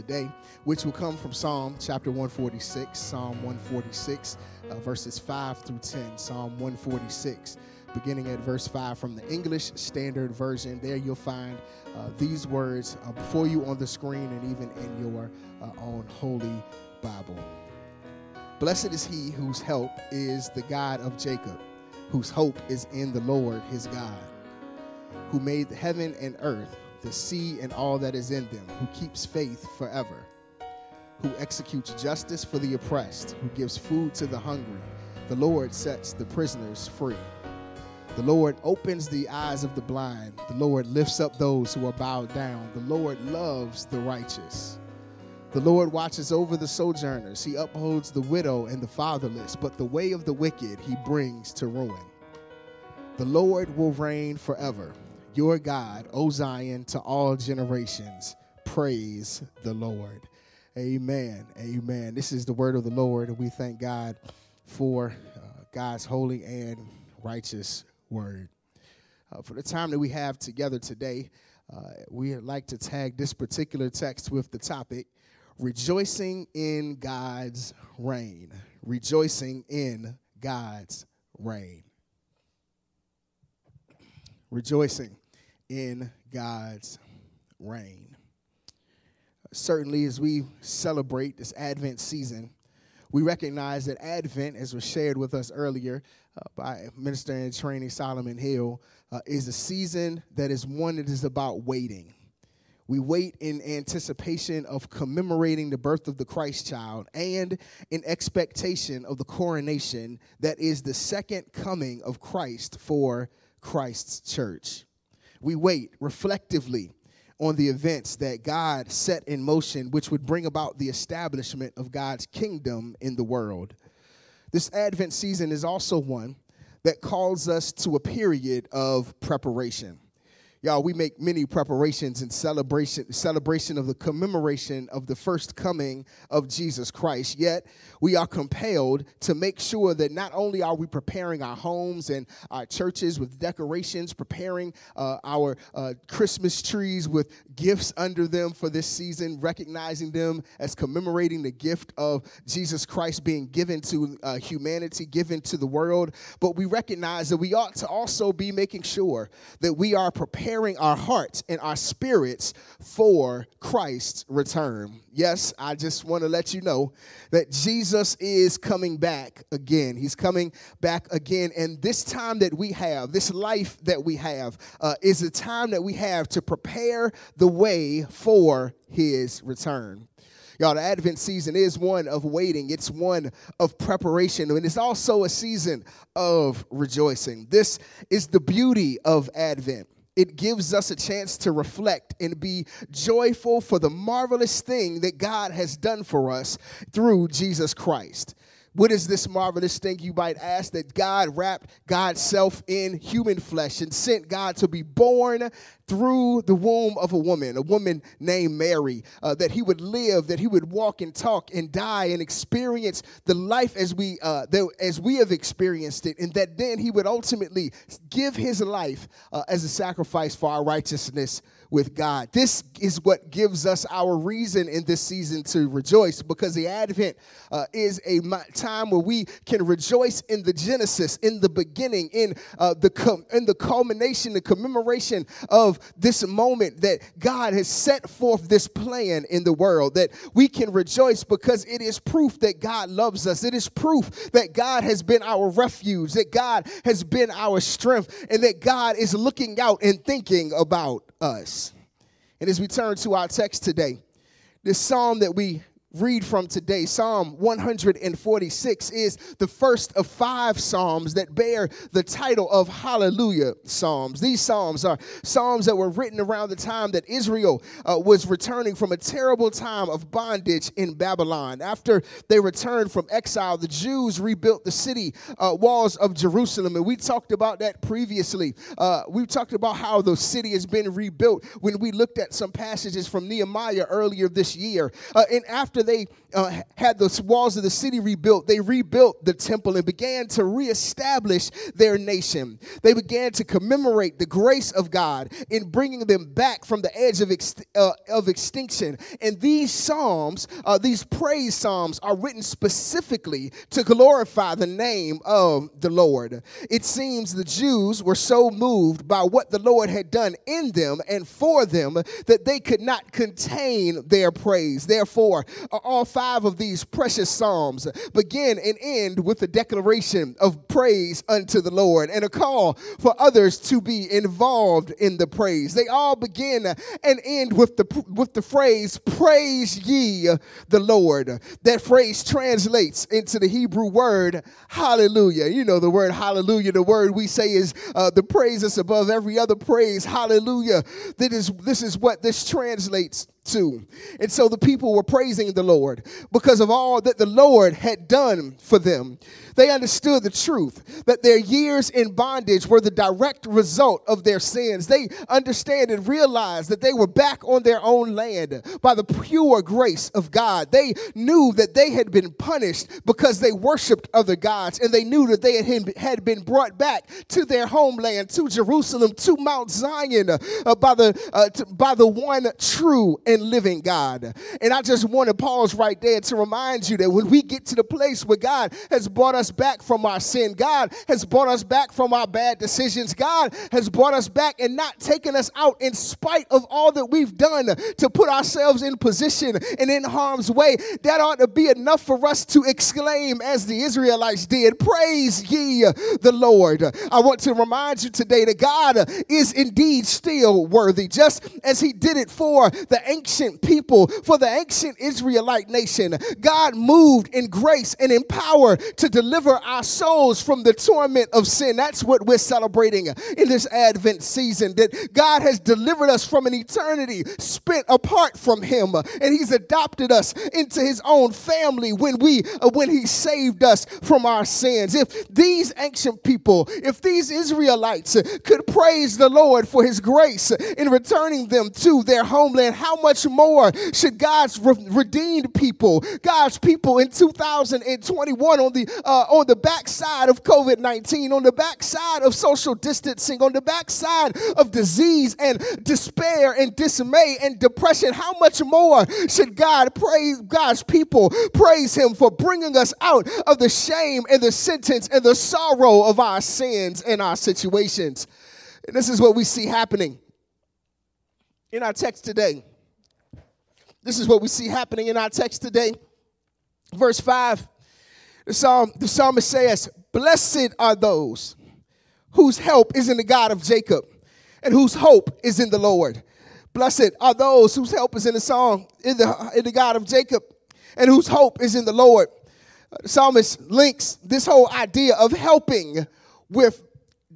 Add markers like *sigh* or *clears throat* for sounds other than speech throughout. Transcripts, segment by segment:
today, which will come from Psalm chapter 146, Psalm 146, uh, verses 5 through 10. Psalm 146, beginning at verse 5 from the English Standard Version. There you'll find uh, these words uh, before you on the screen and even in your uh, own holy Bible. Blessed is he whose help is the God of Jacob, whose hope is in the Lord his God, who made heaven and earth the sea and all that is in them, who keeps faith forever, who executes justice for the oppressed, who gives food to the hungry. The Lord sets the prisoners free. The Lord opens the eyes of the blind. The Lord lifts up those who are bowed down. The Lord loves the righteous. The Lord watches over the sojourners. He upholds the widow and the fatherless, but the way of the wicked he brings to ruin. The Lord will reign forever your God, O Zion, to all generations. Praise the Lord. Amen. Amen. This is the word of the Lord, and we thank God for uh, God's holy and righteous word. Uh, for the time that we have together today, uh, we would like to tag this particular text with the topic Rejoicing in God's Reign. Rejoicing in God's Reign. Rejoicing in God's reign. Certainly, as we celebrate this Advent season, we recognize that Advent, as was shared with us earlier uh, by Minister and Training Solomon Hill, uh, is a season that is one that is about waiting. We wait in anticipation of commemorating the birth of the Christ child and in expectation of the coronation that is the second coming of Christ for Christ's church. We wait reflectively on the events that God set in motion, which would bring about the establishment of God's kingdom in the world. This Advent season is also one that calls us to a period of preparation. Y'all, we make many preparations and celebration celebration of the commemoration of the first coming of Jesus Christ. Yet, we are compelled to make sure that not only are we preparing our homes and our churches with decorations, preparing uh, our uh, Christmas trees with gifts under them for this season, recognizing them as commemorating the gift of Jesus Christ being given to uh, humanity, given to the world, but we recognize that we ought to also be making sure that we are prepared preparing our hearts and our spirits for Christ's return. Yes, I just want to let you know that Jesus is coming back again. He's coming back again. And this time that we have, this life that we have, uh, is a time that we have to prepare the way for his return. Y'all, the Advent season is one of waiting, it's one of preparation, and it's also a season of rejoicing. This is the beauty of Advent it gives us a chance to reflect and be joyful for the marvelous thing that God has done for us through Jesus Christ. What is this marvelous thing, you might ask, that God wrapped God's self in human flesh and sent God to be born through the womb of a woman, a woman named Mary, uh, that he would live, that he would walk and talk and die and experience the life as we uh, that, as we have experienced it, and that then he would ultimately give his life uh, as a sacrifice for our righteousness with God. This is what gives us our reason in this season to rejoice because the Advent uh, is a time where we can rejoice in the Genesis, in the beginning, in uh, the com- in the culmination, the commemoration of this moment that God has set forth this plan in the world. That we can rejoice because it is proof that God loves us. It is proof that God has been our refuge, that God has been our strength, and that God is looking out and thinking about us. And as we turn to our text today, this psalm that we read from today, Psalm 146, is the first of five Psalms that bear the title of Hallelujah Psalms. These Psalms are Psalms that were written around the time that Israel uh, was returning from a terrible time of bondage in Babylon. After they returned from exile, the Jews rebuilt the city uh, walls of Jerusalem, and we talked about that previously. Uh, we talked about how the city has been rebuilt when we looked at some passages from Nehemiah earlier this year. Uh, and after they uh, had the walls of the city rebuilt, they rebuilt the temple and began to reestablish their nation. They began to commemorate the grace of God in bringing them back from the edge of, uh, of extinction. And these psalms, uh, these praise psalms, are written specifically to glorify the name of the Lord. It seems the Jews were so moved by what the Lord had done in them and for them that they could not contain their praise. Therefore, all five of these precious psalms begin and end with a declaration of praise unto the Lord and a call for others to be involved in the praise. They all begin and end with the with the phrase praise ye the Lord. That phrase translates into the Hebrew word hallelujah. You know the word hallelujah, the word we say is uh, the praise is above every other praise. Hallelujah. That is this is what this translates to. And so the people were praising the Lord because of all that the Lord had done for them. They understood the truth that their years in bondage were the direct result of their sins. They understand and realized that they were back on their own land by the pure grace of God. They knew that they had been punished because they worshiped other gods, and they knew that they had been brought back to their homeland, to Jerusalem, to Mount Zion, uh, by the uh, by the one true and living God. And I just want to pause right there to remind you that when we get to the place where God has brought us back from our sin, God has brought us back from our bad decisions, God has brought us back and not taken us out in spite of all that we've done to put ourselves in position and in harm's way, that ought to be enough for us to exclaim as the Israelites did, Praise ye the Lord. I want to remind you today that God is indeed still worthy, just as He did it for the ancient ancient people, for the ancient Israelite nation. God moved in grace and in power to deliver our souls from the torment of sin. That's what we're celebrating in this Advent season. That God has delivered us from an eternity spent apart from Him, and He's adopted us into His own family when we uh, when He saved us from our sins. If these ancient people, if these Israelites could praise the Lord for His grace in returning them to their homeland, how much much more should God's re- redeemed people, God's people in 2021 on the uh, on the backside of COVID-19, on the backside of social distancing, on the backside of disease and despair and dismay and depression, how much more should God praise God's people praise him for bringing us out of the shame and the sentence and the sorrow of our sins and our situations. And this is what we see happening in our text today. This is what we see happening in our text today. Verse 5, the, psalm, the psalmist says, Blessed are those whose help is in the God of Jacob and whose hope is in the Lord. Blessed are those whose help is in the song, in the, in the God of Jacob, and whose hope is in the Lord. The psalmist links this whole idea of helping with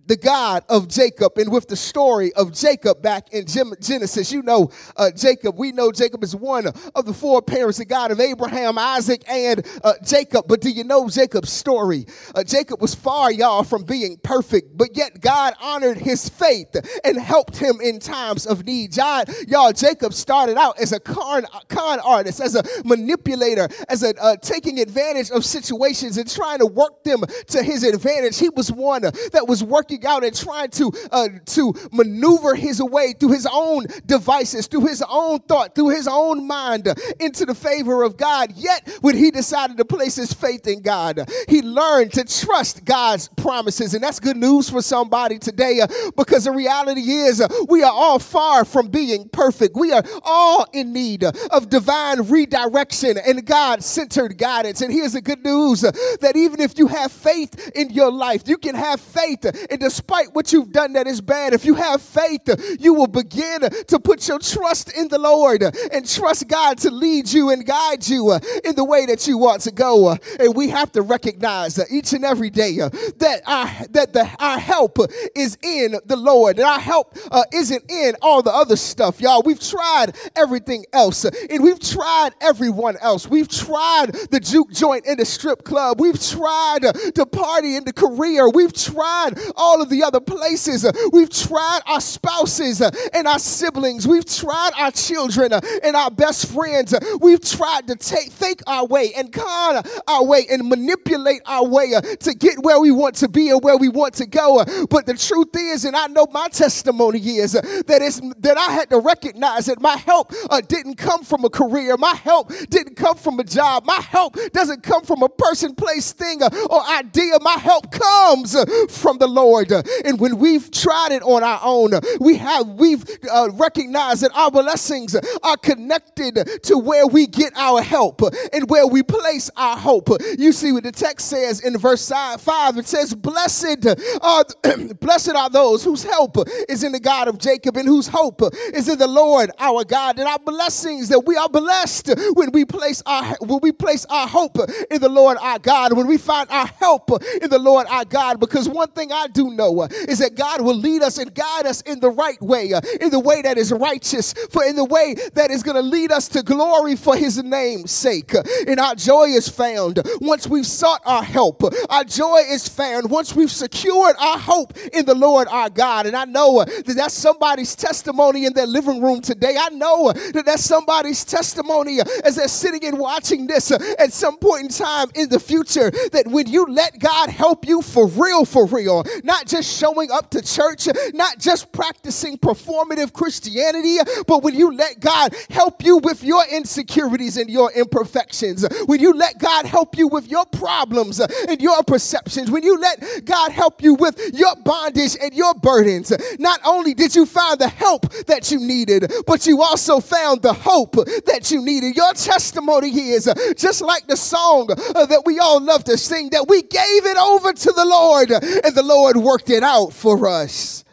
the God of Jacob and with the story of Jacob back in Genesis. You know, uh, Jacob, we know Jacob is one of the four parents, of God of Abraham, Isaac, and uh, Jacob. But do you know Jacob's story? Uh, Jacob was far, y'all, from being perfect, but yet God honored his faith and helped him in times of need. Y'all, Jacob started out as a con, con artist, as a manipulator, as a uh, taking advantage of situations and trying to work them to his advantage. He was one that was working working out and trying to uh, to maneuver his way through his own devices, through his own thought, through his own mind uh, into the favor of God. Yet, when he decided to place his faith in God, he learned to trust God's promises, and that's good news for somebody today uh, because the reality is uh, we are all far from being perfect. We are all in need of divine redirection and God-centered guidance. And here's the good news uh, that even if you have faith in your life, you can have faith in despite what you've done that is bad, if you have faith, you will begin to put your trust in the Lord and trust God to lead you and guide you in the way that you want to go. And we have to recognize each and every day that our that the our help is in the Lord. And our help uh, isn't in all the other stuff, y'all. We've tried everything else, and we've tried everyone else. We've tried the juke joint in the strip club. We've tried to party in the career. We've tried all all of the other places. We've tried our spouses and our siblings. We've tried our children and our best friends. We've tried to take, think our way and con our way and manipulate our way to get where we want to be and where we want to go. But the truth is, and I know my testimony is that it's that I had to recognize that my help uh, didn't come from a career. My help didn't come from a job. My help doesn't come from a person, place, thing, uh, or idea. My help comes uh, from the Lord. And when we've tried it on our own, we have we've uh, recognized that our blessings are connected to where we get our help and where we place our hope. You see what the text says in verse 5. It says, "Blessed are *clears throat* blessed are those whose help is in the God of Jacob and whose hope is in the Lord our God." And our blessings that we are blessed when we place our when we place our hope in the Lord our God, when we find our help in the Lord our God. Because one thing I do know uh, is that God will lead us and guide us in the right way, uh, in the way that is righteous, for in the way that is going to lead us to glory for His name's sake. Uh, and our joy is found once we've sought our help. Our joy is found once we've secured our hope in the Lord our God. And I know that that's somebody's testimony in their living room today. I know that that's somebody's testimony as they're sitting and watching this at some point in time in the future. That when you let God help you for real, for real, not just showing up to church, not just practicing performative Christianity, but when you let God help you with your insecurities and your imperfections, when you let God help you with your problems and your perceptions, when you let God help you with your bondage and your burdens, not only did you find the help that you needed, but you also found the hope that you needed. Your testimony is just like the song that we all love to sing, that we gave it over to the Lord and the Lord worked it out for us.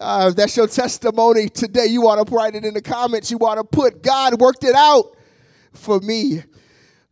Uh, that's your testimony today. You want to write it in the comments. You want to put, God worked it out for me.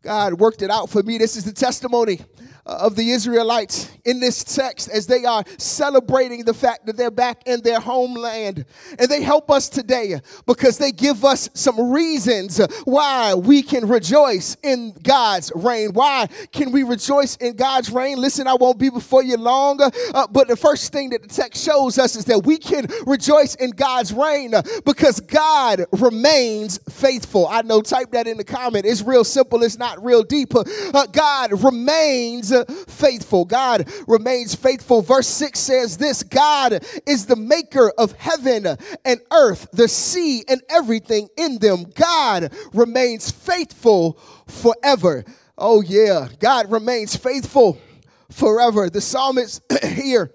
God worked it out for me. This is the testimony of the Israelites in this text as they are celebrating the fact that they're back in their homeland. And they help us today because they give us some reasons why we can rejoice in God's reign. Why can we rejoice in God's reign? Listen, I won't be before you long, uh, but the first thing that the text shows us is that we can rejoice in God's reign because God remains faithful. I know, type that in the comment. It's real simple, it's not real deep. Uh, God remains faithful. God remains faithful. Verse 6 says this God is the maker of heaven and earth, the sea, and everything in them. God remains faithful forever. Oh, yeah. God remains faithful forever. The psalmist *clears throat* here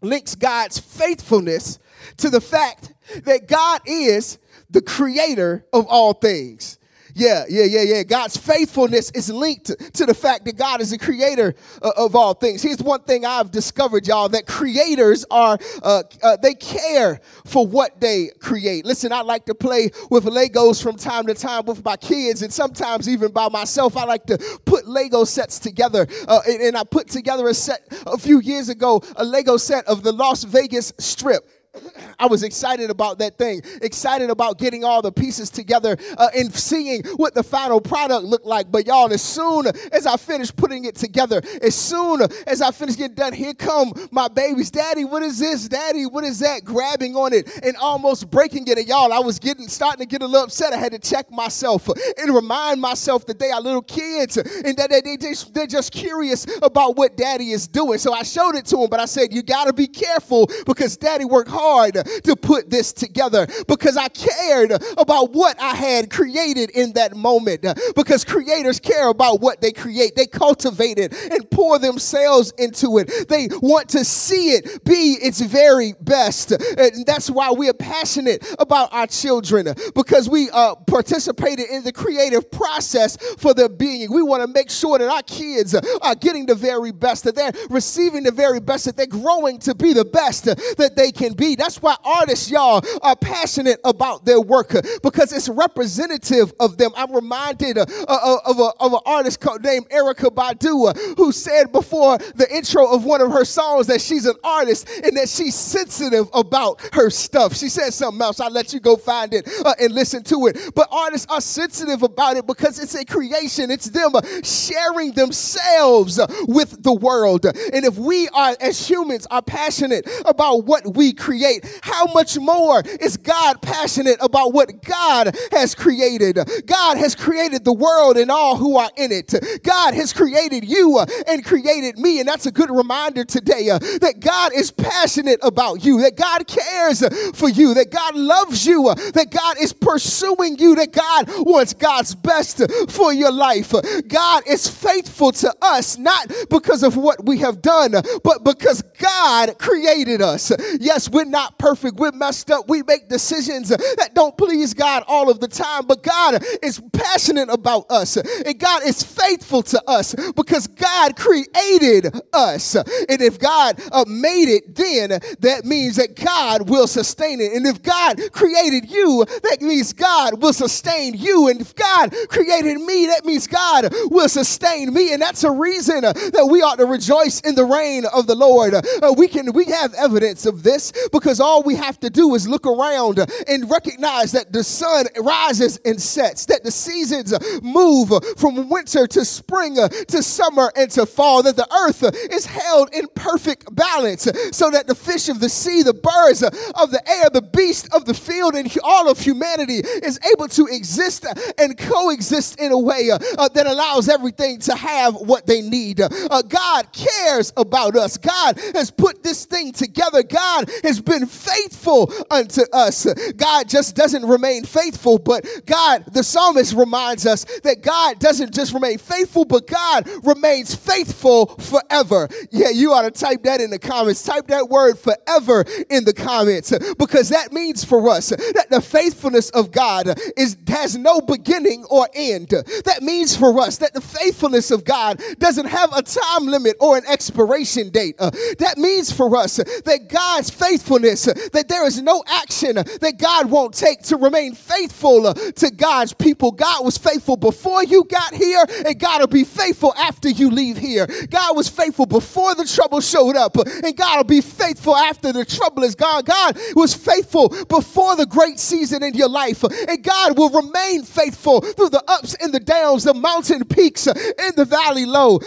links God's faithfulness to the fact that God is the creator of all things. Yeah, yeah, yeah, yeah. God's faithfulness is linked to the fact that God is the creator uh, of all things. Here's one thing I've discovered, y'all, that creators are, uh, uh, they care for what they create. Listen, I like to play with Legos from time to time with my kids, and sometimes even by myself. I like to put Lego sets together. Uh, and, and I put together a set a few years ago, a Lego set of the Las Vegas Strip. *clears throat* I was excited about that thing, excited about getting all the pieces together uh, and seeing what the final product looked like. But y'all, as soon as I finished putting it together, as soon as I finished getting done, here come my babies. Daddy, what is this? Daddy, what is that? Grabbing on it and almost breaking it. And y'all, I was getting starting to get a little upset. I had to check myself and remind myself that they are little kids and that they, they just, they're just curious about what daddy is doing. So I showed it to them, but I said, you got to be careful because daddy worked hard hard to put this together because I cared about what I had created in that moment. Because creators care about what they create, they cultivate it and pour themselves into it. They want to see it be its very best. And that's why we are passionate about our children because we uh, participated in the creative process for their being. We want to make sure that our kids are getting the very best, that they're receiving the very best, that they're growing to be the best that they can be. That's why artists, y'all, are passionate about their work because it's representative of them. I'm reminded uh, uh, of, a, of an artist named Erykah Badu uh, who said before the intro of one of her songs that she's an artist and that she's sensitive about her stuff. She said something else. I'll let you go find it uh, and listen to it. But artists are sensitive about it because it's a creation, it's them sharing themselves with the world. And if we are, as humans, are passionate about what we create, how much more is God passionate about what God has created? God has created the world and all who are in it. God has created you uh, and created me. And that's a good reminder today uh, that God is passionate about you, that God cares for you, that God loves you, uh, that God is pursuing you, that God wants God's best for your life. God is faithful to us, not because of what we have done, but because God created us. Yes, we're not perfect, we're messed up, we make decisions that don't please God all of the time, but God is passionate about us, and God is faithful to us because God created us. And if God uh, made it, then that means that God will sustain it. And if God created you, that means God will sustain you. And if God created me, that means God will sustain me. And that's a reason that we ought to rejoice in the reign of the Lord. Uh, we can we have evidence of this because all we have to do is look around and recognize that the sun rises and sets, that the seasons move from winter to spring to summer and to fall, that the earth is held in perfect balance so that the fish of the sea, the birds of the air, the beasts of the field, and all of humanity is able to exist and coexist in a way uh, that allows everything to have what they need. Uh, God cares about us. God has put this thing together. God has been faithful unto us. God just doesn't remain faithful, but God, the psalmist reminds us that God doesn't just remain faithful, but God remains faithful forever. Yeah, you ought to type that in the comments. Type that word forever in the comments because that means for us that the faithfulness of God is has no beginning or end. That means for us that the faithfulness of God doesn't have a time limit or an expiration date. Uh, that means for us that God's faithfulness, that there is no action that God won't take to remain faithful to God's people. God was faithful before you got here, and God will be faithful after you leave here. God was faithful before the trouble showed up, and God will be faithful after the trouble is gone. God was faithful before the great season in your life, and God will remain faithful through the ups and the downs, the mountain peaks and the valley low.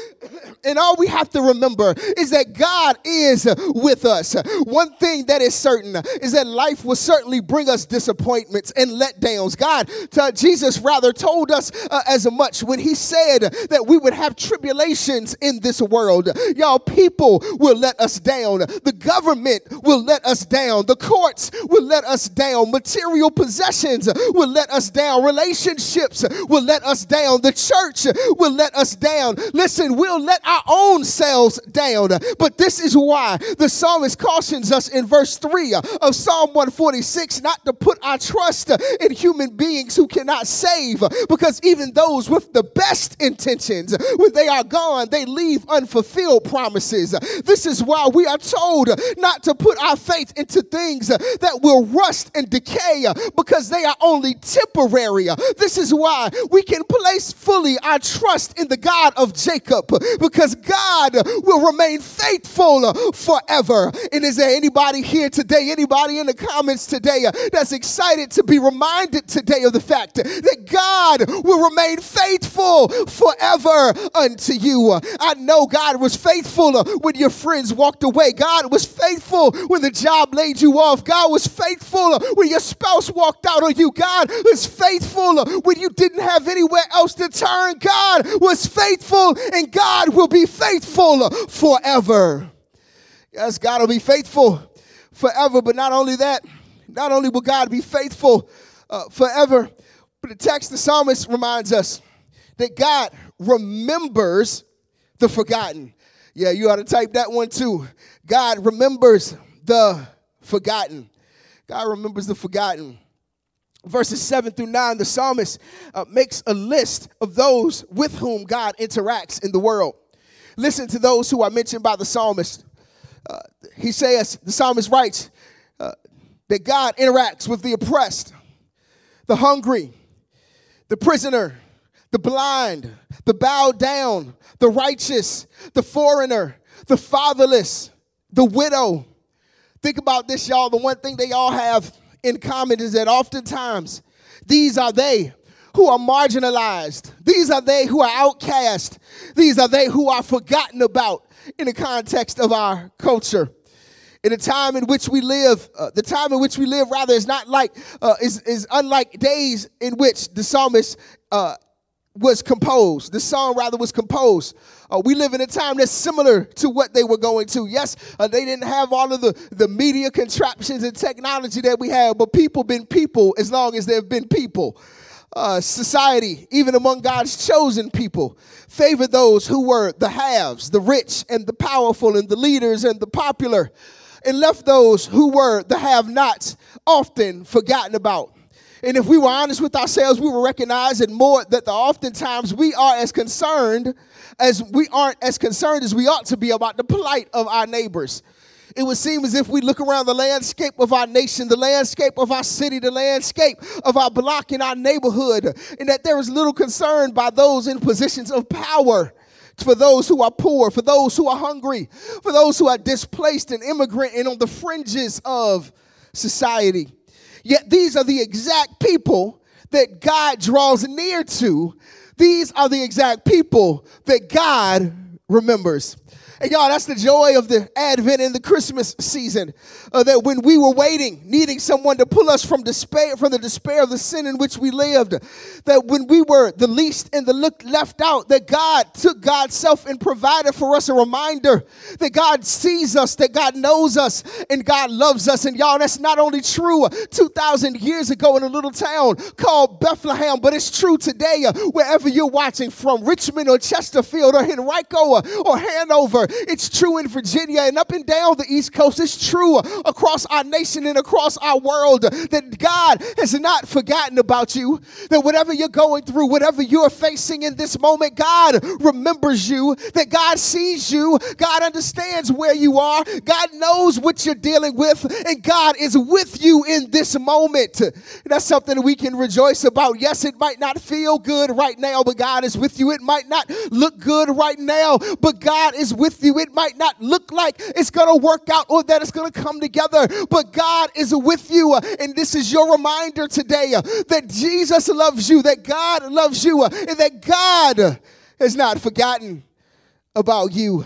And all we have to remember is that God is with us. One thing that is certain is that life will certainly bring us disappointments and letdowns. God, Jesus rather told us uh, as much when he said that we would have tribulations in this world. Y'all, people will let us down. The government will let us down. The courts will let us down. Material possessions will let us down. Relationships will let us down. The church will let us down. Listen, we'll let our own selves down. But this is why the psalmist cautions us in verse 3 of Psalm 146 not to put our trust in human beings who cannot save, because even those with the best intentions, when they are gone, they leave unfulfilled promises. This is why we are told not to put our faith into things that will rust and decay because they are only temporary. This is why we can place fully our trust in the God of Jacob because God will remain faithful forever. And is there anybody here today, anybody in the comments today uh, that's excited to be reminded today of the fact that God will remain faithful forever unto you? I know God was faithful uh, when your friends walked away. God was faithful when the job laid you off. God was faithful uh, when your spouse walked out on you. God was faithful when you didn't have anywhere else to turn. God was faithful and God will be faithful forever. Yes, God will be faithful forever, but not only that, not only will God be faithful uh, forever, but the text, the psalmist reminds us that God remembers the forgotten. Yeah, you ought to type that one too. God remembers the forgotten. God remembers the forgotten. Verses 7 through 9, the psalmist uh, makes a list of those with whom God interacts in the world. Listen to those who are mentioned by the psalmist. Uh, he says, the psalmist writes, uh, that God interacts with the oppressed, the hungry, the prisoner, the blind, the bowed down, the righteous, the foreigner, the fatherless, the widow. Think about this, y'all. The one thing they all have in common is that oftentimes these are they who are marginalized. These are they who are outcast. These are they who are forgotten about in the context of our culture. In the time in which we live, uh, the time in which we live, rather, is not like uh, is is unlike days in which the psalmist uh, was composed. The song rather was composed. Uh, we live in a time that's similar to what they were going to. Yes, uh, they didn't have all of the, the media contraptions and technology that we have, but people been people as long as there have been people. Uh, society, even among God's chosen people, favored those who were the haves, the rich and the powerful, and the leaders and the popular, and left those who were the have nots often forgotten about. And if we were honest with ourselves, we would recognize that more that the oftentimes we are as concerned as we aren't as concerned as we ought to be about the plight of our neighbors. It would seem as if we look around the landscape of our nation, the landscape of our city, the landscape of our block in our neighborhood, and that there is little concern by those in positions of power for those who are poor, for those who are hungry, for those who are displaced and immigrant and on the fringes of society. Yet these are the exact people that God draws near to. These are the exact people that God remembers. And y'all, that's the joy of the Advent and the Christmas season. Uh, that when we were waiting, needing someone to pull us from despair, from the despair of the sin in which we lived, that when we were the least and the look left out, that God took God's self and provided for us a reminder that God sees us, that God knows us, and God loves us. And y'all, that's not only true 2,000 years ago in a little town called Bethlehem, but it's true today uh, wherever you're watching from Richmond or Chesterfield or Henrico or, or Hanover. It's true in Virginia and up and down the East Coast. It's true across our nation and across our world that God has not forgotten about you. That whatever you're going through, whatever you're facing in this moment, God remembers you. That God sees you. God understands where you are. God knows what you're dealing with. And God is with you in this moment. That's something we can rejoice about. Yes, it might not feel good right now, but God is with you. It might not look good right now, but God is with you. It might not look like it's going to work out or that it's going to come together, but God is with you. And this is your reminder today that Jesus loves you, that God loves you, and that God has not forgotten about you.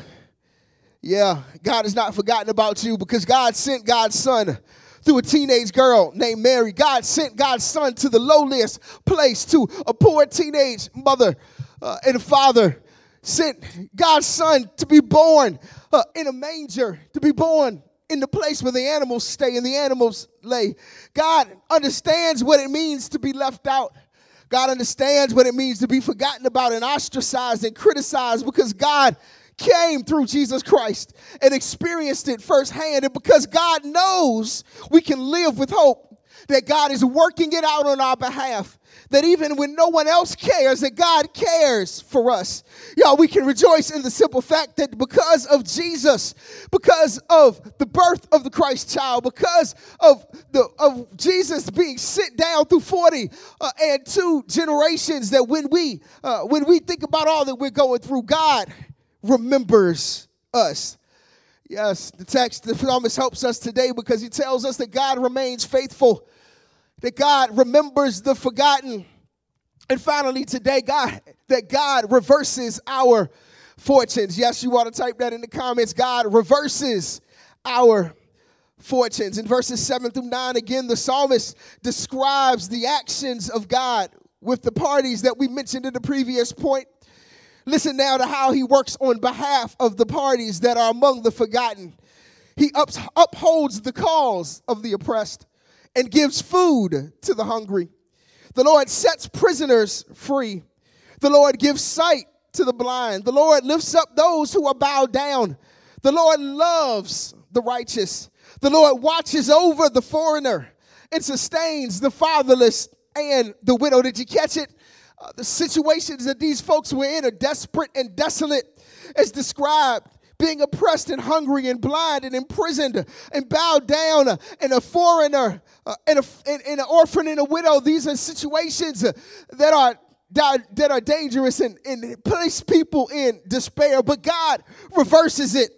Yeah, God has not forgotten about you because God sent God's son through a teenage girl named Mary. God sent God's son to the lowliest place, to a poor teenage mother uh, and father sent God's son to be born uh, in a manger, to be born in the place where the animals stay and the animals lay. God understands what it means to be left out. God understands what it means to be forgotten about and ostracized and criticized because God came through Jesus Christ and experienced it firsthand. And because God knows we can live with hope, that God is working it out on our behalf that even when no one else cares, that God cares for us. Y'all, we can rejoice in the simple fact that because of Jesus, because of the birth of the Christ child, because of the of Jesus being sent down through 40 uh, and two generations, that when we uh, when we think about all that we're going through, God remembers us. Yes, the text, the psalmist helps us today because he tells us that God remains faithful that God remembers the forgotten. And finally, today, God, that God reverses our fortunes. Yes, you want to type that in the comments. God reverses our fortunes. In verses 7 through 9, again, the psalmist describes the actions of God with the parties that we mentioned in the previous point. Listen now to how he works on behalf of the parties that are among the forgotten. He ups, upholds the cause of the oppressed and gives food to the hungry. The Lord sets prisoners free. The Lord gives sight to the blind. The Lord lifts up those who are bowed down. The Lord loves the righteous. The Lord watches over the foreigner and sustains the fatherless and the widow. Did you catch it? Uh, the situations that these folks were in are desperate and desolate as described being oppressed and hungry and blind and imprisoned and bowed down and a foreigner uh, and, a, and, and an orphan and a widow. These are situations that are that are dangerous and, and place people in despair, but God reverses it.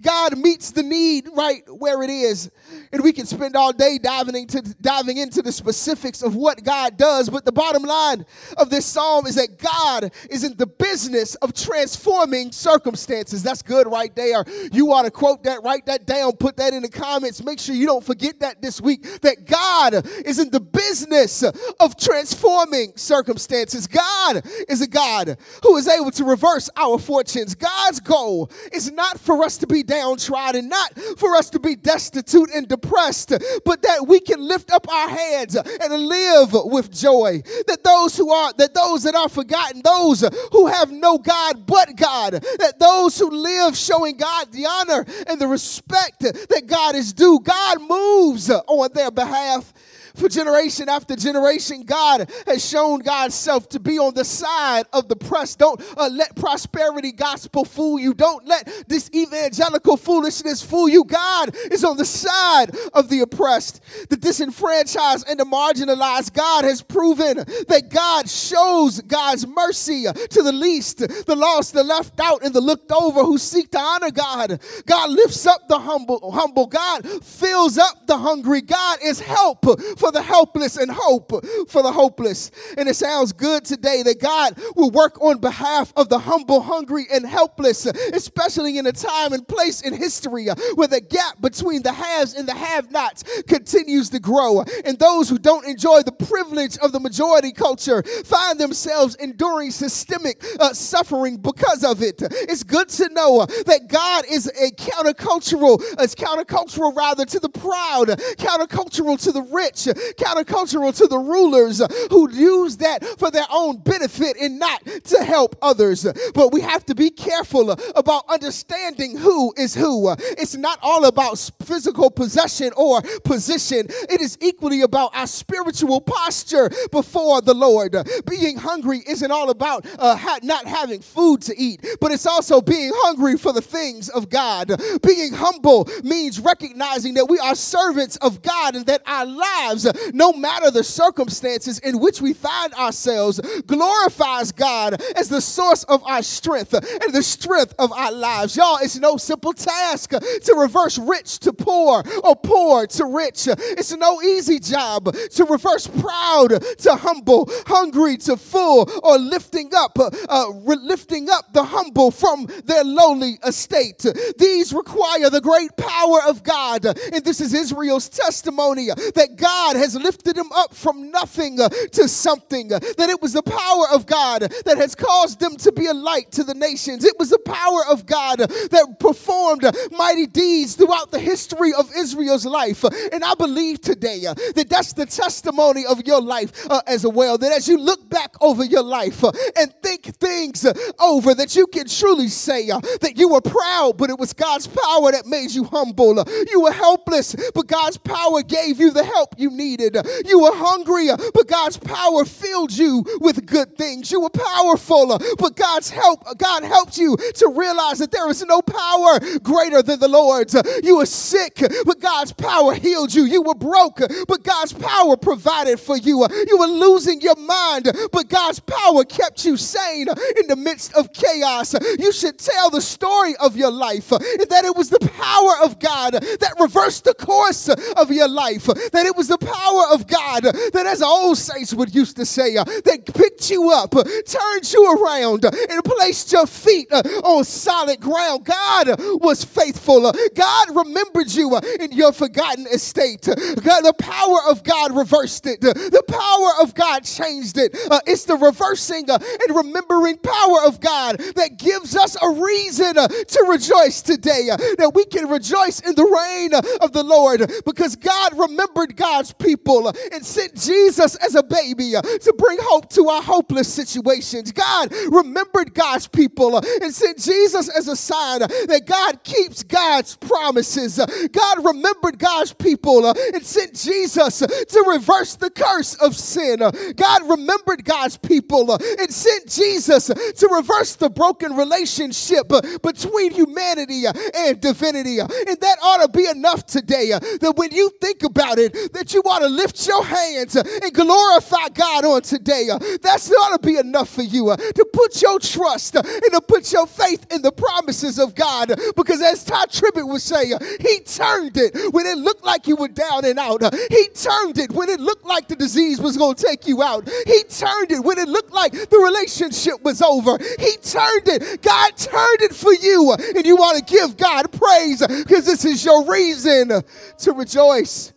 God meets the need right where it is. And we can spend all day diving into, diving into the specifics of what God does. But the bottom line of this psalm is that God is in the business of transforming circumstances. That's good right there. You ought to quote that, write that down, put that in the comments. Make sure you don't forget that this week. That God is in the business of transforming circumstances. God is a God who is able to reverse our fortunes. God's goal is not for us to be downtrodden, not for us to be destitute and depressed, but that we can lift up our heads and live with joy. That those who are, that those that are forgotten, those who have no God but God, that those who live showing God the honor and the respect that God is due, God moves on their behalf. For generation after generation, God has shown God's self to be on the side of the press. Don't uh, let prosperity gospel fool you. Don't let this evangelical foolishness fool you. God is on the side of the oppressed, the disenfranchised, and the marginalized. God has proven that God shows God's mercy to the least, the lost, the left out, and the looked over who seek to honor God. God lifts up the humble, humble. God fills up the hungry. God is help for for the helpless and hope for the hopeless. And it sounds good today that God will work on behalf of the humble, hungry, and helpless, especially in a time and place in history where the gap between the haves and the have nots continues to grow. And those who don't enjoy the privilege of the majority culture find themselves enduring systemic uh, suffering because of it. It's good to know that God is a countercultural, it's countercultural rather to the proud, countercultural to the rich, countercultural to the rulers who use that for their own benefit and not to help others. But we have to be careful about understanding who is who. It's not all about physical possession or position, it is equally about our spiritual posture before the Lord. Being hungry isn't all about uh, ha- not having food to eat, but it's also being hungry for the things of God. Being humble means recognizing that we are servants of God and that our lives no matter the circumstances in which we find ourselves, glorifies God as the source of our strength and the strength of our lives. Y'all, it's no simple task to reverse rich to poor or poor to rich. It's no easy job to reverse proud to humble, hungry to full, or lifting up, uh, lifting up the humble from their lowly estate. These require the great power of God, and this is Israel's testimony that God has lifted them up from nothing uh, to something. Uh, that it was the power of God that has caused them to be a light to the nations. It was the power of God that performed mighty deeds throughout the history of Israel's life. And I believe today uh, that that's the testimony of your life uh, as well. That as you look back over your life uh, and think things uh, over, that you can truly say that you were proud, but it was God's power that made you humble. you were helpless, but God's power gave you the help you needed. You were hungry, but God's power filled you with good things. You were powerful, but God's help, God helped you to realize that there is no power greater than the Lord's. You were sick, but God's power healed you. You were broke, but God's power provided for you. You were losing your mind, but God's power kept you sane in the midst of chaos. You should tell the story of your life that it was the power of God that reversed the course of your life, that it was the power of God that, as old saints would used to say, uh, that picked you up, uh, turned you around, uh, and placed your feet on solid ground. God was faithful. God remembered you in your forgotten estate. God, the power of God reversed it. The power of God changed it. It's the reversing and remembering power of God that gives us a reason to rejoice today. That we can rejoice in the reign of the Lord because God remembered God's people and sent Jesus as a baby to bring hope to our hopeless situations. God remembered God's people and sent Jesus as a sign that God keeps God's promises. God remembered God's people and sent Jesus to reverse the curse of sin. God remembered God's people and sent Jesus to reverse the broken relationship between humanity and divinity. And that ought to be enough today that when you think about it, that you ought to lift your hands and glorify God on today. that's ought to be enough for you uh, to put your trust uh, and to put your faith in the promises of God. Because as Tye Tribbett would say, uh, He turned it when it looked like you were down and out. He turned it when it looked like the disease was going to take you out. He turned it when it looked like the relationship was over. He turned it. God turned it for you. And you want to give God praise because this is your reason to rejoice.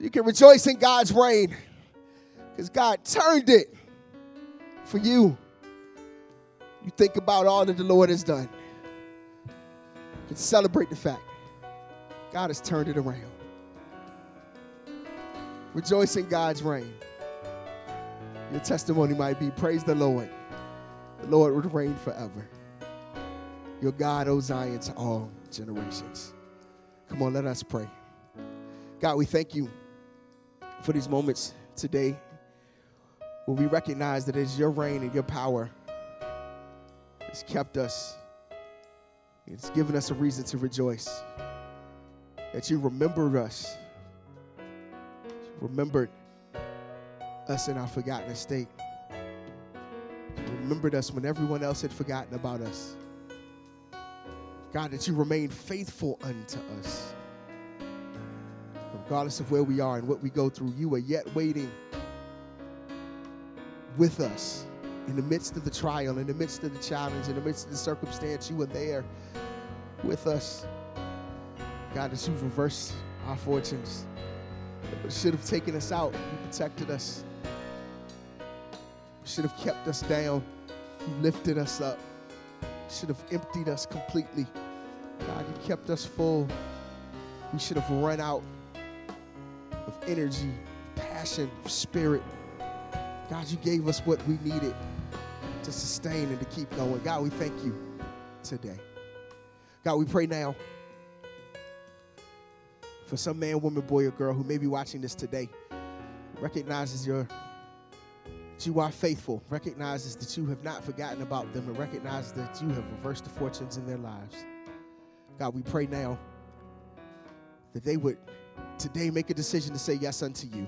You can rejoice in God's reign because God turned it for you. You think about all that the Lord has done. You can celebrate the fact God has turned it around. Rejoice in God's reign. Your testimony might be praise the Lord. The Lord would reign forever. Your God, O Zion, to all generations. Come on, let us pray. God, we thank you for these moments today where we recognize that it's your reign and your power that's kept us. It's given us a reason to rejoice. That you remembered us, remembered us in our forgotten estate, remembered us when everyone else had forgotten about us. God, that you remain faithful unto us. Regardless of where we are and what we go through, you are yet waiting with us in the midst of the trial, in the midst of the challenge, in the midst of the circumstance. You are there with us. God, as you've reversed our fortunes, it should have taken us out. You protected us. should have kept us down. You lifted us up. should have emptied us completely. God, you kept us full. We should have run out energy, passion, spirit. God, you gave us what we needed to sustain and to keep going. God, we thank you today. God, we pray now for some man, woman, boy, or girl who may be watching this today, recognizes your that you are faithful, recognizes that you have not forgotten about them, and recognizes that you have reversed the fortunes in their lives. God, we pray now that they would today make a decision to say yes unto you.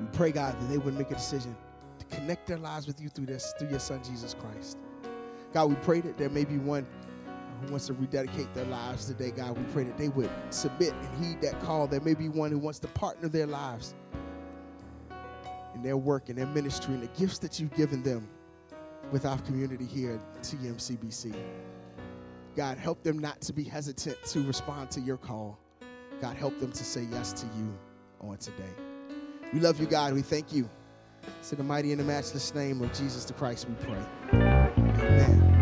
We pray, God, that they would make a decision to connect their lives with you through this, through your son Jesus Christ. God, we pray that there may be one who wants to rededicate their lives today, God. We pray that they would submit and heed that call. There may be one who wants to partner their lives in their work and their ministry and the gifts that you've given them with our community here at TMCBC. God, help them not to be hesitant to respond to your call. God, help them to say yes to you on today. We love you, God. We thank you. It's in the mighty and the matchless name of Jesus the Christ we pray. Amen.